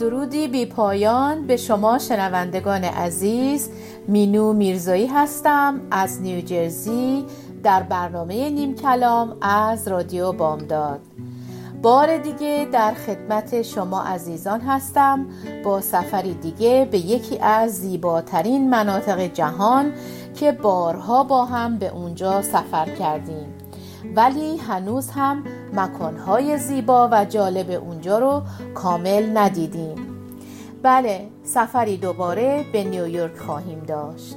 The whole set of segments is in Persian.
درودی بی پایان به شما شنوندگان عزیز. مینو میرزایی هستم از نیوجرسی در برنامه نیم کلام از رادیو بامداد. بار دیگه در خدمت شما عزیزان هستم. با سفری دیگه به یکی از زیباترین مناطق جهان که بارها با هم به اونجا سفر کردیم. ولی هنوز هم مکانهای زیبا و جالب اونجا رو کامل ندیدیم. بله سفری دوباره به نیویورک خواهیم داشت.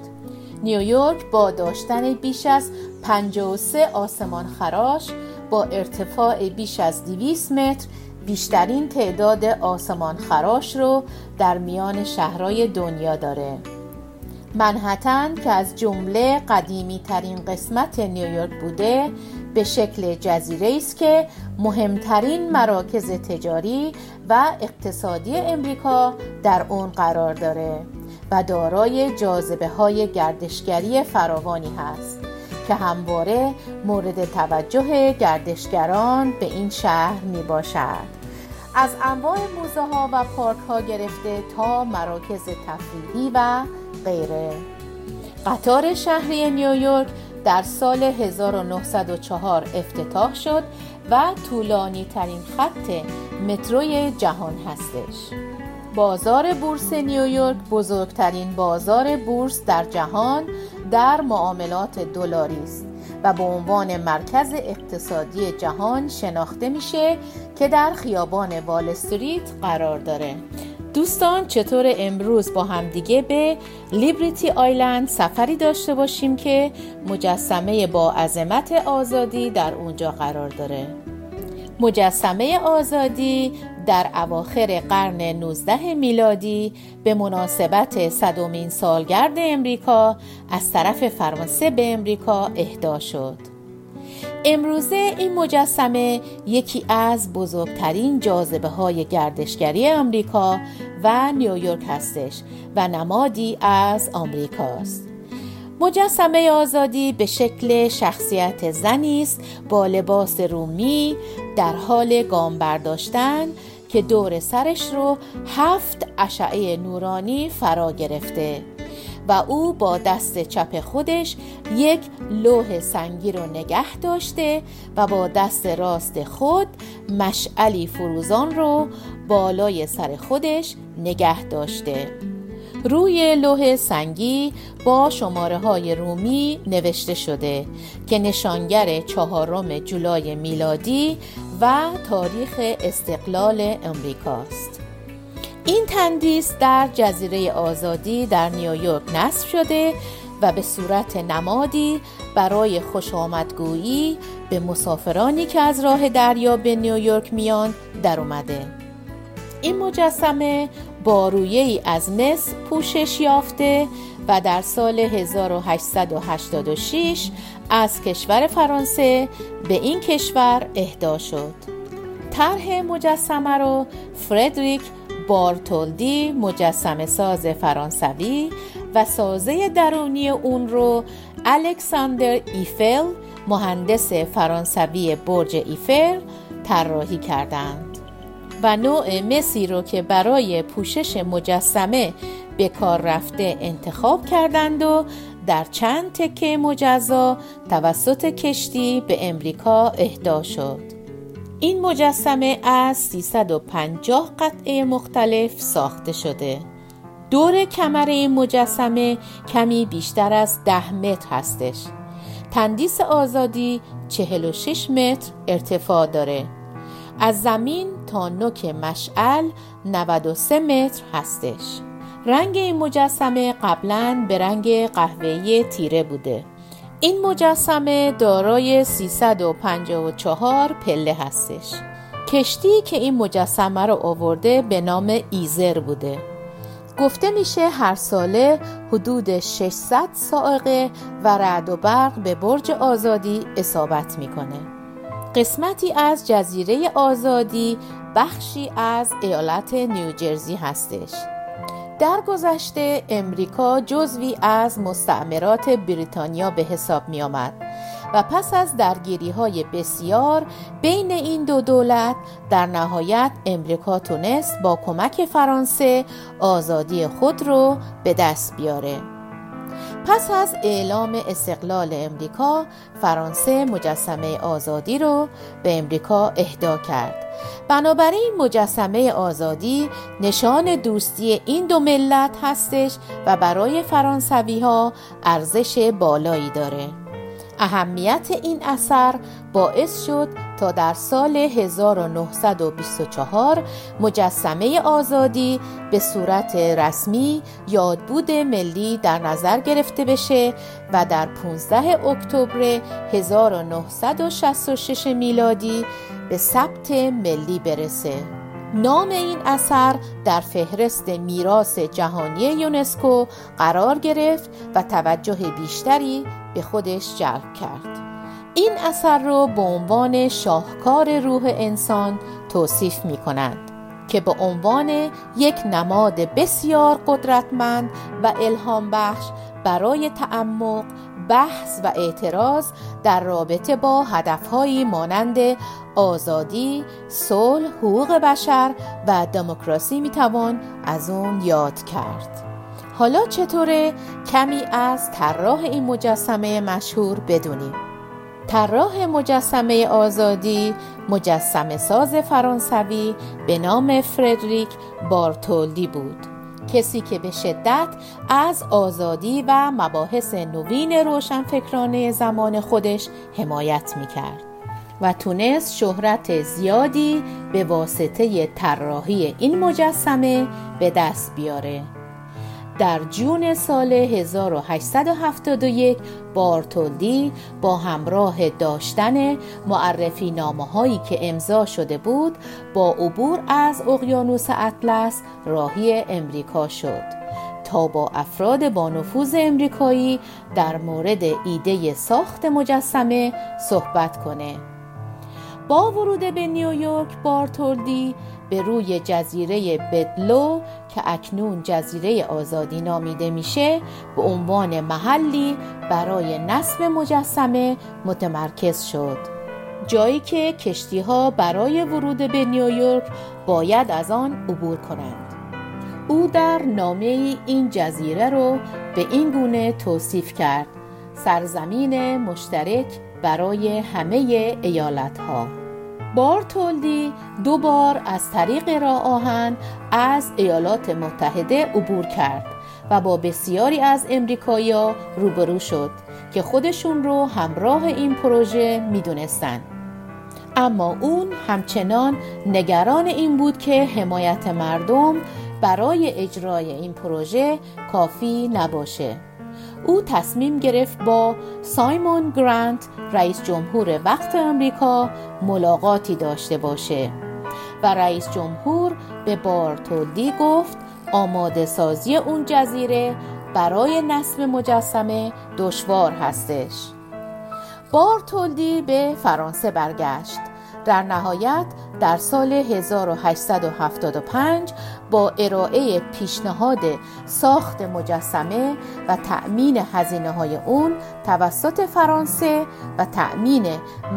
نیویورک با داشتن بیش از 53 آسمان خراش با ارتفاع بیش از 200 متر بیشترین تعداد آسمان خراش رو در میان شهرهای دنیا داره. منحتن که از جمله قدیمی ترین قسمت نیویورک بوده به شکل جزیره است که مهمترین مراکز تجاری و اقتصادی امریکا در اون قرار داره و دارای جاذبه های گردشگری فراوانی هست که همواره مورد توجه گردشگران به این شهر می باشد از انواع موزه ها و پارک ها گرفته تا مراکز تفریحی و غیره. قطار شهری نیویورک در سال 1904 افتتاح شد و طولانی ترین خط متروی جهان هستش. بازار بورس نیویورک بزرگترین بازار بورس در جهان در معاملات دلاری است و به عنوان مرکز اقتصادی جهان شناخته میشه که در خیابان وال استریت قرار داره. دوستان چطور امروز با همدیگه به لیبریتی آیلند سفری داشته باشیم که مجسمه با عظمت آزادی در اونجا قرار داره؟ مجسمه آزادی در اواخر قرن 19 میلادی به مناسبت صدومین سالگرد امریکا از طرف فرانسه به امریکا اهدا شد. امروزه این مجسمه یکی از بزرگترین جاذبه های گردشگری امریکا و نیویورک هستش و نمادی از آمریکاست. مجسمه آزادی به شکل شخصیت زنی است با لباس رومی در حال گام برداشتن که دور سرش رو هفت اشعه نورانی فرا گرفته. و او با دست چپ خودش یک لوح سنگی رو نگه داشته و با دست راست خود مشعلی فروزان رو بالای سر خودش نگه داشته. روی لوح سنگی با شماره های رومی نوشته شده که نشانگر چهارم جولای میلادی و تاریخ استقلال امریکاست. این تندیس در جزیره آزادی در نیویورک نصب شده و به صورت نمادی برای خوش آمدگویی به مسافرانی که از راه دریا به نیویورک میان در اومده. این مجسمه با ای از مس پوشش یافته و در سال 1886 از کشور فرانسه به این کشور اهدا شد. طرح مجسمه رو فردریک بارتولدی مجسم ساز فرانسوی و سازه درونی اون رو الکساندر ایفل مهندس فرانسوی برج ایفل طراحی کردند. و نوع مسی رو که برای پوشش مجسمه به کار رفته انتخاب کردند و در چند تکه مجزا توسط کشتی به امریکا اهدا شد. این مجسمه از 350 قطعه مختلف ساخته شده. دور کمر این مجسمه کمی بیشتر از 10 متر هستش. تندیس آزادی 46 متر ارتفاع داره. از زمین تا نوک مشعل 93 متر هستش. رنگ این مجسمه قبلا به رنگ قهوه‌ای تیره بوده. این مجسمه دارای 354 پله هستش. کشتی که این مجسمه رو آورده به نام ایزر بوده. گفته میشه هر ساله حدود 600 سائقه و رعد و برق به برج آزادی اصابت می‌کنه. قسمتی از جزیره آزادی بخشی از ایالت نیوجرزی هستش. در گذشته امریکا جزوی از مستعمرات بریتانیا به حساب می آمد و پس از درگیری های بسیار بین این دو دولت در نهایت امریکا تونست با کمک فرانسه آزادی خود رو به دست بیاره. پس از اعلام استقلال امریکا فرانسه مجسمه آزادی رو به امریکا اهدا کرد. بنابراین مجسمه آزادی نشان دوستی این دو ملت هستش و برای فرانسوی ها ارزش بالایی داره. اهمیت این اثر باعث شد تا در سال 1924 مجسمه آزادی به صورت رسمی یادبود ملی در نظر گرفته بشه و در 15 اکتبر 1966 میلادی به ثبت ملی برسه. نام این اثر در فهرست میراث جهانی یونسکو قرار گرفت و توجه بیشتری به خودش جلب کرد. این اثر رو به عنوان شاهکار روح انسان توصیف می کنند که به عنوان یک نماد بسیار قدرتمند و الهام بخش برای تعمق بحث و اعتراض در رابطه با هدفهایی مانند آزادی، صلح، حقوق بشر و دموکراسی می‌توان از اون یاد کرد. حالا چطوره؟ کمی از طراح این مجسمه مشهور بدونیم. طراح مجسمه آزادی مجسمه ساز فرانسوی به نام فردریک بارتولدی بود. کسی که به شدت از آزادی و مباحث نوین روشنفکرانه زمان خودش حمایت می‌کرد و تونست شهرت زیادی به واسطه طراحی این مجسمه به دست بیاره. در جون سال 1871 بارتولدی با همراه داشتن معرفی نامه هایی که امضا شده بود با عبور از اقیانوس اطلس راهی امریکا شد. تا با افراد با نفوذ امریکایی در مورد ایده ساخت مجسمه صحبت کنه. با ورود به نیویورک بارتولدی به روی جزیره بدلو که اکنون جزیره آزادی نامیده میشه به عنوان محلی برای نصب مجسمه متمرکز شد. جایی که کشتی ها برای ورود به نیویورک باید از آن عبور کنند. او در نامه این جزیره رو به این گونه توصیف کرد سرزمین مشترک برای همه ایالت ها بارتولدی دو بار از طریق راه آهن از ایالات متحده عبور کرد و با بسیاری از امریکایی‌ها روبرو شد که خودشون رو همراه این پروژه می‌دونستند. اما اون همچنان نگران این بود که حمایت مردم برای اجرای این پروژه کافی نباشه. او تصمیم گرفت با سایمون گرانت رئیس جمهور وقت آمریکا ملاقاتی داشته باشه. و رئیس جمهور به بارتولدی گفت آماده سازی اون جزیره برای نصب مجسمه دشوار هستش. بارتولدی به فرانسه برگشت. در نهایت در سال 1875 با ارائه پیشنهاد ساخت مجسمه و تأمین هزینه های اون توسط فرانسه و تأمین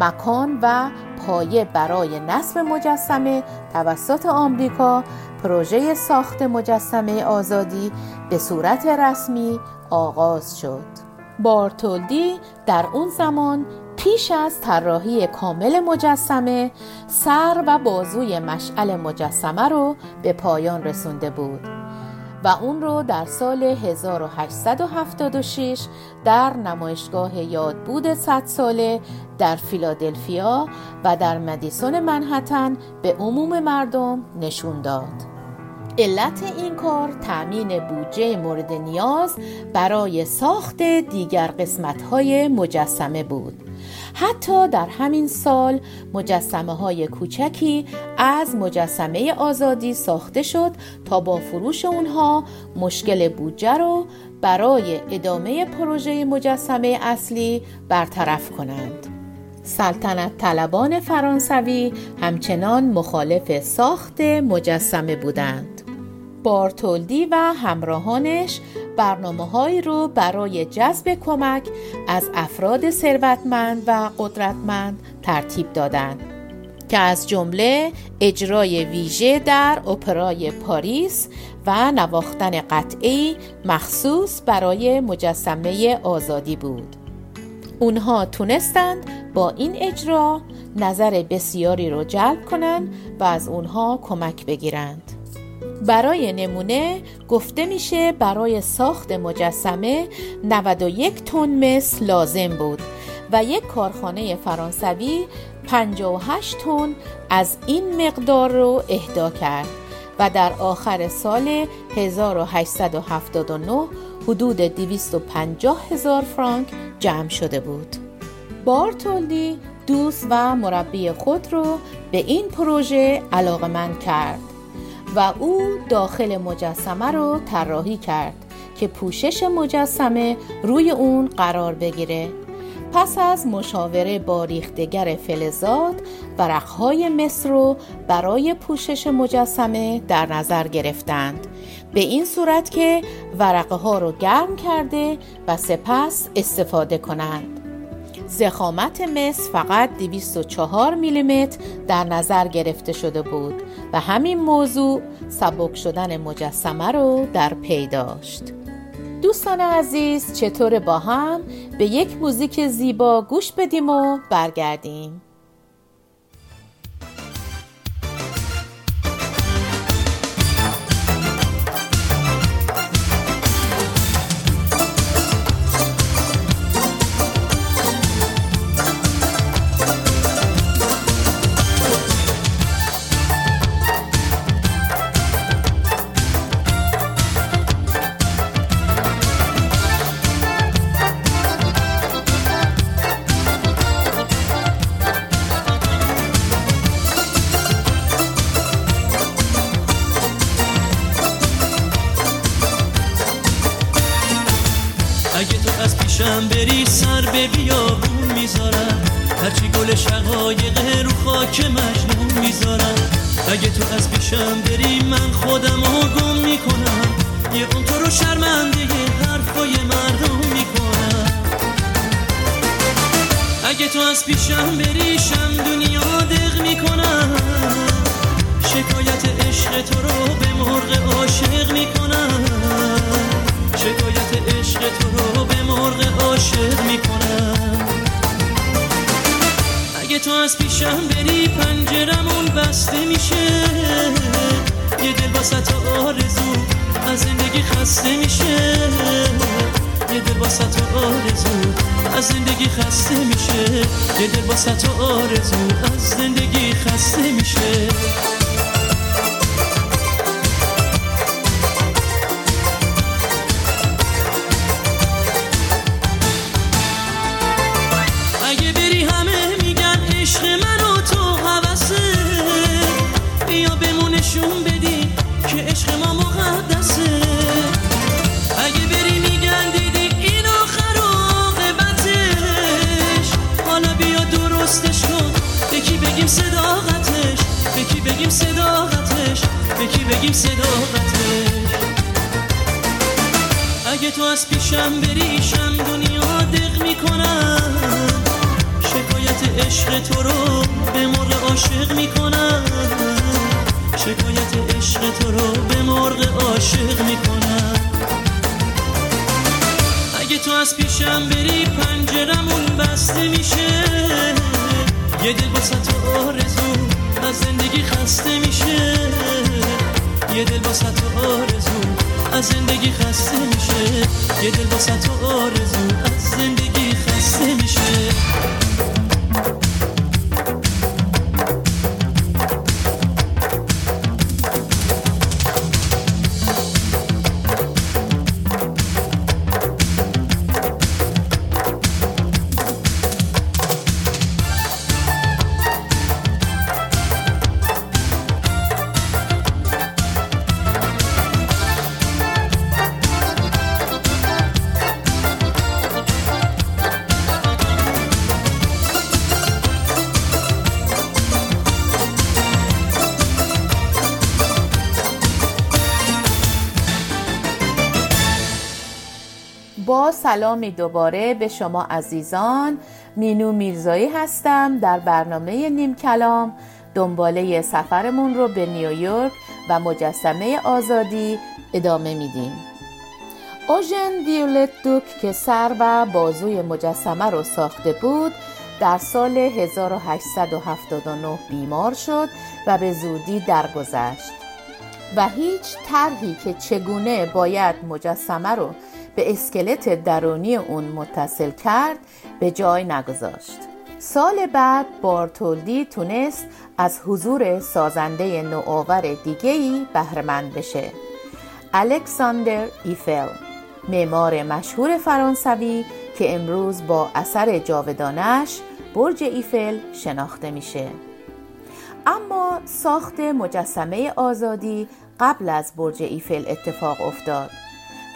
مکان و پایه برای نصب مجسمه توسط آمریکا پروژه ساخت مجسمه آزادی به صورت رسمی آغاز شد. بارتولدی در اون زمان پیش از طراحی کامل مجسمه سر و بازوی مشعل مجسمه رو به پایان رسونده بود و اون رو در سال 1876 در نمایشگاه یادبود 100 ساله در فیلادلفیا و در مدیسون منحتن به عموم مردم نشون داد. علت این کار تأمین بودجه مورد نیاز برای ساخت دیگر قسمت های مجسمه بود حتی در همین سال مجسمه های کوچکی از مجسمه آزادی ساخته شد تا با فروش اونها مشکل بودجه رو برای ادامه پروژه مجسمه اصلی برطرف کنند. سلطنت طلبان فرانسوی همچنان مخالف ساخت مجسمه بودند. بارتولدی و همراهانش برنامه هایی رو برای جذب کمک از افراد ثروتمند و قدرتمند ترتیب دادند که از جمله اجرای ویژه در اپرای پاریس و نواختن قطعی مخصوص برای مجسمه آزادی بود. اونها تونستند با این اجرا نظر بسیاری رو جلب کنند و از اونها کمک بگیرند. برای نمونه گفته میشه برای ساخت مجسمه 91 تن مس لازم بود و یک کارخانه فرانسوی 58 تن از این مقدار رو اهدا کرد و در آخر سال 1879 حدود 250 هزار فرانک جمع شده بود. بارتولدی دوست و مربی خود رو به این پروژه علاقمند کرد و او داخل مجسمه رو طراحی کرد که پوشش مجسمه روی اون قرار بگیره. پس از مشاوره با ریختگر فلزات ورقهای مصر رو برای پوشش مجسمه در نظر گرفتند. به این صورت که ورقه ها رو گرم کرده و سپس استفاده کنند. زخامت مس فقط 204 میلیمتر در نظر گرفته شده بود. و همین موضوع سبک شدن مجسمه رو در پی داشت. دوستان عزیز چطور با هم؟ به یک موزیک زیبا گوش بدیم و برگردیم. پیشم بری سر به بیابون می‌ذارم. هرچی گل شقایق رو خاک مجنون می‌ذارم. اگه تو از پیشم بری من خودم گم می‌کنم. یه اون تو رو شرمنده حرفای مردم می‌کنم. اگه تو از پیشم بری شم دنیا دق می‌کنم. شکایت عشق تو رو به مرغ عاشق می‌کنم. تو رو به مرغ عاشق می‌کنم. اگه تو از پیشم بری پنجرمون بسته میشه. یه دل واسه آرزو از زندگی خسته میشه. یه دل واسه آرزو از زندگی خسته میشه. یه دل واسه آرزو از زندگی خسته میشه. بگیم صداقتش اگه تو از پیشم بریشم دنیا دق می‌کنم شکایت عشق تو رو به مرغ عاشق می‌کنم شکایت عشق تو رو به مرغ عاشق می‌کنم اگه تو از پیشم بری پنجرمون بسته میشه. یه دل واسه تو آرزو از زندگی خسته میشه. یه دل واسه تو آرزو از زندگی خسته میشه. یه دل واسه تو آرزو از زندگی خسته میشه. سلامی دوباره به شما عزیزان. مینو میرزایی هستم در برنامه نیم کلام. دنباله سفرمون رو به نیویورک و مجسمه آزادی ادامه میدیم. اوژن ویولت دوک که سر و بازوی مجسمه رو ساخته بود در سال 1879 بیمار شد و به زودی درگذشت. و هیچ طرحی که چگونه باید مجسمه رو به اسکلت درونی اون متصل کرد به جای نگذاشت. سال بعد بارتولدی تونست از حضور سازنده نوآور دیگهی بهرهمند بشه. الکساندر ایفل معمار مشهور فرانسوی که امروز با اثر جاودانش برج ایفل شناخته میشه. اما ساخت مجسمه آزادی قبل از برج ایفل اتفاق افتاد.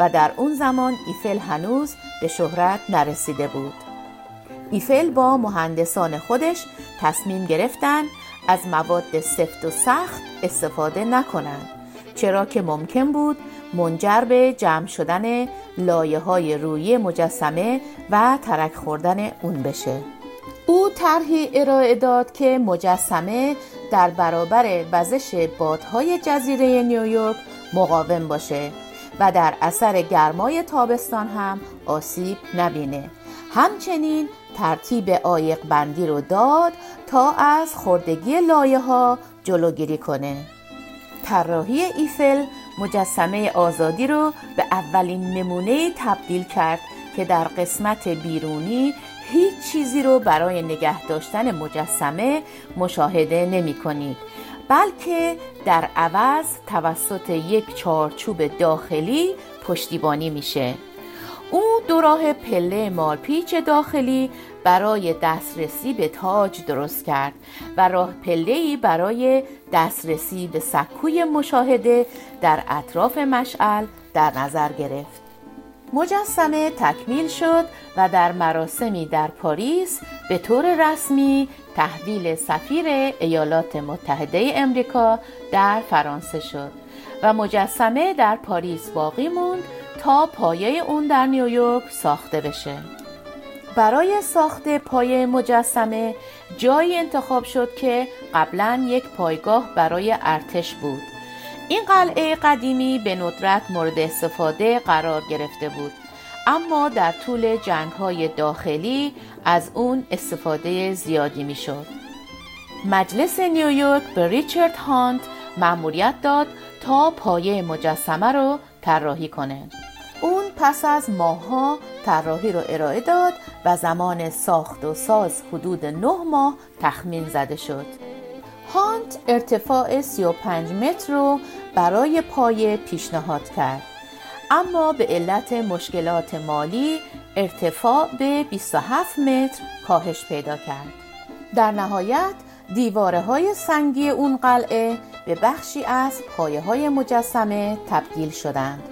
و در اون زمان ایفل هنوز به شهرت نرسیده بود. ایفل با مهندسان خودش تصمیم گرفتن از مواد سفت و سخت استفاده نکنند چرا که ممکن بود منجر به جمع شدن لایه های روی مجسمه و ترک خوردن اون بشه. او طرحی ارائه داد که مجسمه در برابر وزش بادهای جزیره نیویورک مقاوم باشه و در اثر گرمای تابستان هم آسیب نبینه. همچنین ترتیب آیق بندی رو داد تا از خوردگی لایه ها جلوگیری کنه. طراحی ایفل مجسمه آزادی رو به اولین نمونه تبدیل کرد که در قسمت بیرونی هیچ چیزی رو برای نگه داشتن مجسمه مشاهده نمی کنید بلکه در عوض توسط یک چارچوب داخلی پشتیبانی میشه. او دو راه پله مارپیچ داخلی برای دسترسی به تاج درست کرد و راه پله برای دسترسی به سکوی مشاهده در اطراف مشعل در نظر گرفت. مجسمه تکمیل شد و در مراسمی در پاریس به طور رسمی تحویل سفیر ایالات متحده امریکا در فرانسه شد و مجسمه در پاریس باقی موند تا پایه اون در نیویورک ساخته بشه. برای ساخت پایه مجسمه جایی انتخاب شد که قبلا یک پایگاه برای ارتش بود. این قلعه قدیمی به ندرت مورد استفاده قرار گرفته بود اما در طول جنگ های داخلی از اون استفاده زیادی می شد. مجلس نیویورک به ریچارد هانت مأموریت داد تا پایه مجسمه رو طراحی کنه. اون پس از ماهها طراحی رو ارائه داد و زمان ساخت و ساز حدود نه ماه تخمین زده شد. هانت ارتفاع 35 متر رو برای پایه پیشنهاد کرد. اما به علت مشکلات مالی ارتفاع به 27 متر کاهش پیدا کرد. در نهایت دیواره های سنگی اون قلعه به بخشی از پایه های مجسمه تبدیل شدند.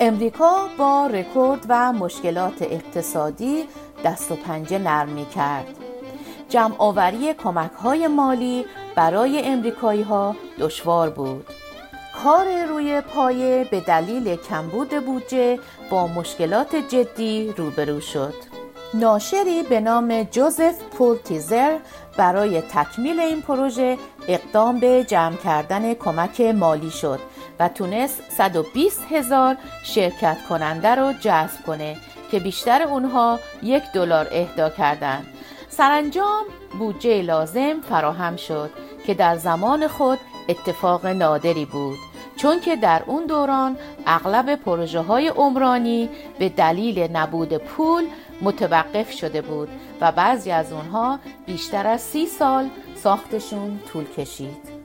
امریکا با رکورد و مشکلات اقتصادی دست و پنجه نرم کرد جمع آوری کمک های مالی برای امریکایی ها دشوار بود کار روی پایه به دلیل کمبود بودجه با مشکلات جدی روبرو شد. ناشری به نام جوزف پولتیزر برای تکمیل این پروژه اقدام به جمع کردن کمک مالی شد و تونست 120 هزار شرکت کننده رو جذب کنه که بیشتر اونها یک دلار اهدا کردند. سرانجام بودجه لازم فراهم شد که در زمان خود اتفاق نادری بود چون که در اون دوران اغلب پروژه های عمرانی به دلیل نبود پول متوقف شده بود و بعضی از اونها بیشتر از سی سال ساختشون طول کشید.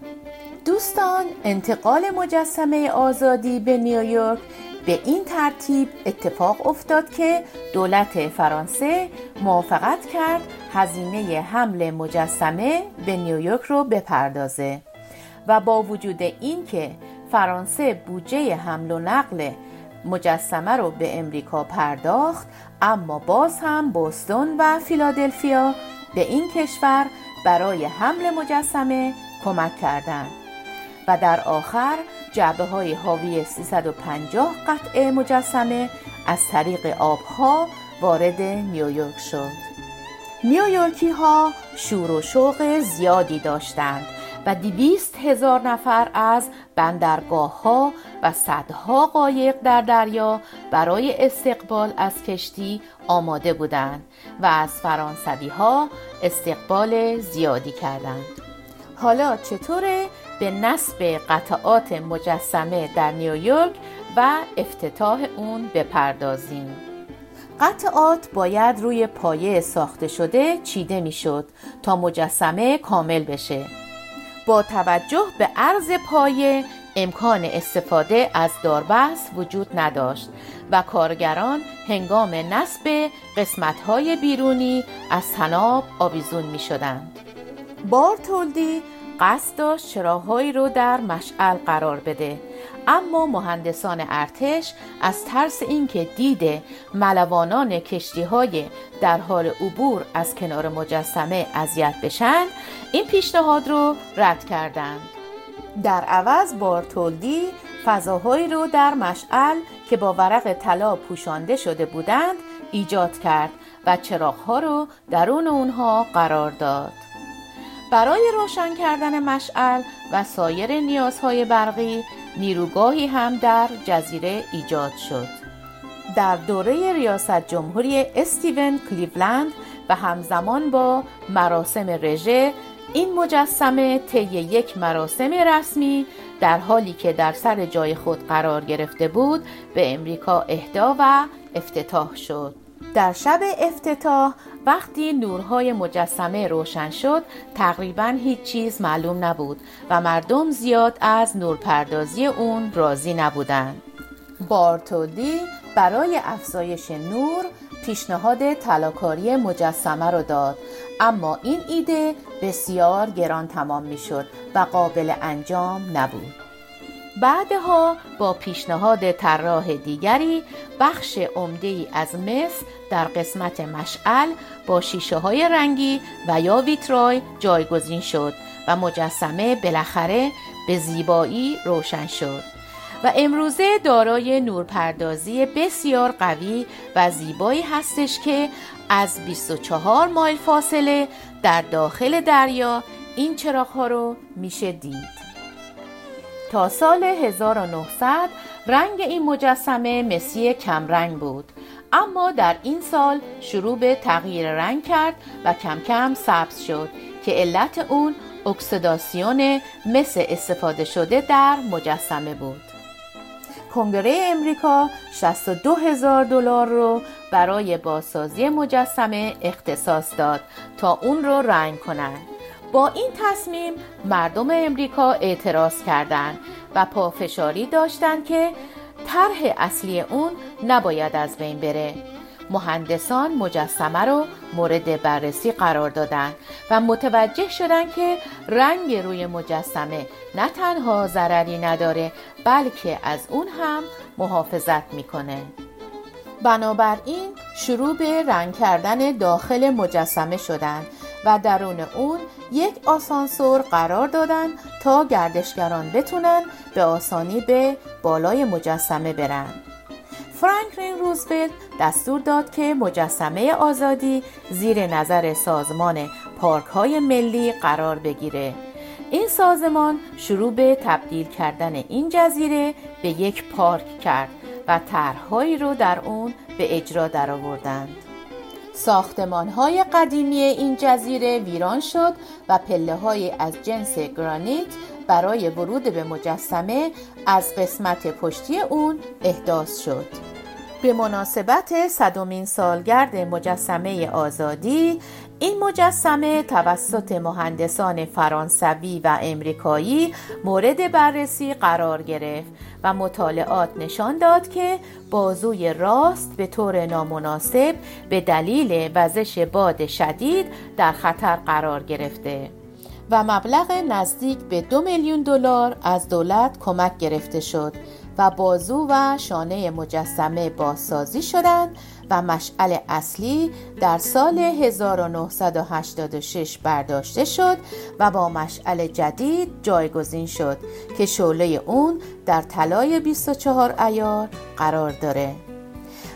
دوستان انتقال مجسمه آزادی به نیویورک به این ترتیب اتفاق افتاد که دولت فرانسه موافقت کرد هزینه حمل مجسمه به نیویورک رو بپردازه. و با وجود اینکه فرانسه بودجه حمل و نقل مجسمه رو به امریکا پرداخت اما باز هم بوستون و فیلادلفیا به این کشور برای حمل مجسمه کمک کردند. و در آخر جعبه های حاوی 350 قطعه مجسمه از طریق آبها وارد نیویورک شد. نیویورکی ها شور و شوق زیادی داشتند و دیویست هزار نفر از بندرگاه ها و صدها قایق در دریا برای استقبال از کشتی آماده بودند و از فرانسوی ها استقبال زیادی کردند. حالا چطوره؟ به نصب قطعات مجسمه در نیویورک و افتتاح اون بپردازیم قطعات باید روی پایه ساخته شده چیده می‌شد تا مجسمه کامل بشه با توجه به عرض پایه امکان استفاده از داربست وجود نداشت و کارگران هنگام نصب قسمت‌های بیرونی از تناب آویزون می شدند. بارتولدی قصد داشت چراغهایی رو در مشعل قرار بده. اما مهندسان ارتش از ترس اینکه دید ملوانان کشتی های در حال عبور از کنار مجسمه اذیت بشن این پیشنهاد رو رد کردند. در عوض بارتولدی فضاهایی رو در مشعل که با ورق طلا پوشانده شده بودند ایجاد کرد و چراغها رو درون اونها قرار داد. برای روشن کردن مشعل و سایر نیازهای برقی نیروگاهی هم در جزیره ایجاد شد. در دوره ریاست جمهوری استیون کلیولند و همزمان با مراسم رژه این مجسمه طی یک مراسم رسمی در حالی که در سر جای خود قرار گرفته بود به امریکا اهدا و افتتاح شد. در شب افتتاح وقتی نورهای مجسمه روشن شد تقریبا هیچ چیز معلوم نبود و مردم زیاد از نورپردازی اون راضی نبودند. بارتودی برای افزایش نور پیشنهاد طلاکاری مجسمه را داد اما این ایده بسیار گران تمام می شد و قابل انجام نبود. بعدها با پیشنهاد طراح دیگری بخش عمده ای از مس در قسمت مشعل با شیشه های رنگی و یا ویترای جایگزین شد و مجسمه بالاخره به زیبایی روشن شد. و امروزه دارای نورپردازی بسیار قوی و زیبایی هستش که از 24 مایل فاصله در داخل دریا این چراغ ها رو میشه دید. تا سال 1900 رنگ این مجسمه مسی کمرنگ بود. اما در این سال شروع به تغییر رنگ کرد و کم کم سبز شد که علت اون اکسیداسیون مس استفاده شده در مجسمه بود. کنگره امریکا 62 هزار دلار رو برای بازسازی مجسمه اختصاص داد تا اون رو رنگ کنند با این تصمیم مردم امریکا اعتراض کردند و پافشاری داشتند که طرح اصلی اون نباید از بین بره. مهندسان مجسمه رو مورد بررسی قرار دادند و متوجه شدند که رنگ روی مجسمه نه تنها ضرری نداره بلکه از اون هم محافظت می‌کنه. بنابراین شروع به رنگ کردن داخل مجسمه شدند و درون اون یک آسانسور قرار دادن تا گردشگران بتونن به آسانی به بالای مجسمه برن فرانکلین روزولت دستور داد که مجسمه آزادی زیر نظر سازمان پارک های ملی قرار بگیره این سازمان شروع به تبدیل کردن این جزیره به یک پارک کرد و طرحهایی رو در اون به اجرا درآوردند. ساختمان های قدیمی این جزیره ویران شد و پله های از جنس گرانیت برای ورود به مجسمه از قسمت پشتی اون احداث شد. به مناسبت صدومین سالگرد مجسمه آزادی این مجسمه توسط مهندسان فرانسوی و امریکایی مورد بررسی قرار گرفت و مطالعات نشان داد که بازوی راست به طور نامناسب به دلیل وزش باد شدید در خطر قرار گرفته و مبلغ نزدیک به دو میلیون دلار از دولت کمک گرفته شد و بازو و شانه مجسمه بازسازی شدند و مشعل اصلی در سال 1986 برداشته شد و با مشعل جدید جایگزین شد که شعله اون در طلای 24 ایار قرار داره.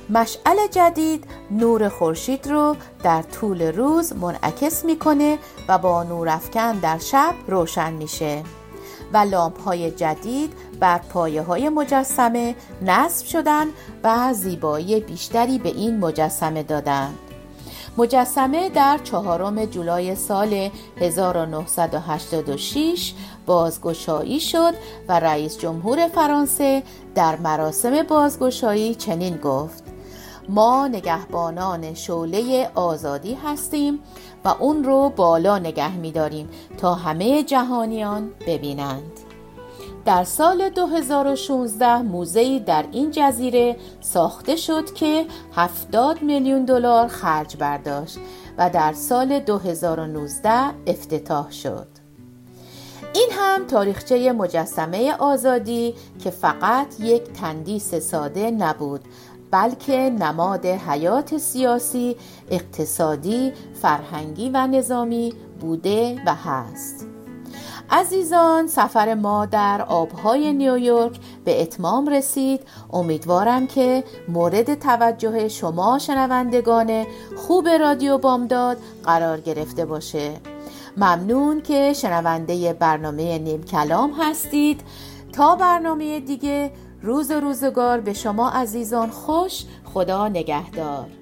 مشعل جدید نور خورشید رو در طول روز منعکس می‌کنه و با نورافکن در شب روشن میشه. و لامپ های جدید بر پایه های مجسمه نصب شدن و زیبایی بیشتری به این مجسمه دادند. مجسمه در چهارم جولای سال 1986 بازگشایی شد و رئیس جمهور فرانسه در مراسم بازگشایی چنین گفت ما نگهبانان شعله آزادی هستیم و اون رو بالا نگه میداریم تا همه جهانیان ببینند در سال 2016 موزه‌ای در این جزیره ساخته شد که 70 میلیون دلار خرج برداشت و در سال 2019 افتتاح شد. این هم تاریخچه مجسمه آزادی که فقط یک تندیس ساده نبود بلکه نماد حیات سیاسی، اقتصادی، فرهنگی و نظامی بوده و هست. عزیزان سفر ما در آبهای نیویورک به اتمام رسید. امیدوارم که مورد توجه شما شنوندگان خوب رادیو بامداد قرار گرفته باشه. ممنون که شنونده برنامه نیم کلام هستید. تا برنامه دیگه روز و روزگار به شما عزیزان خوش خدا نگهدار.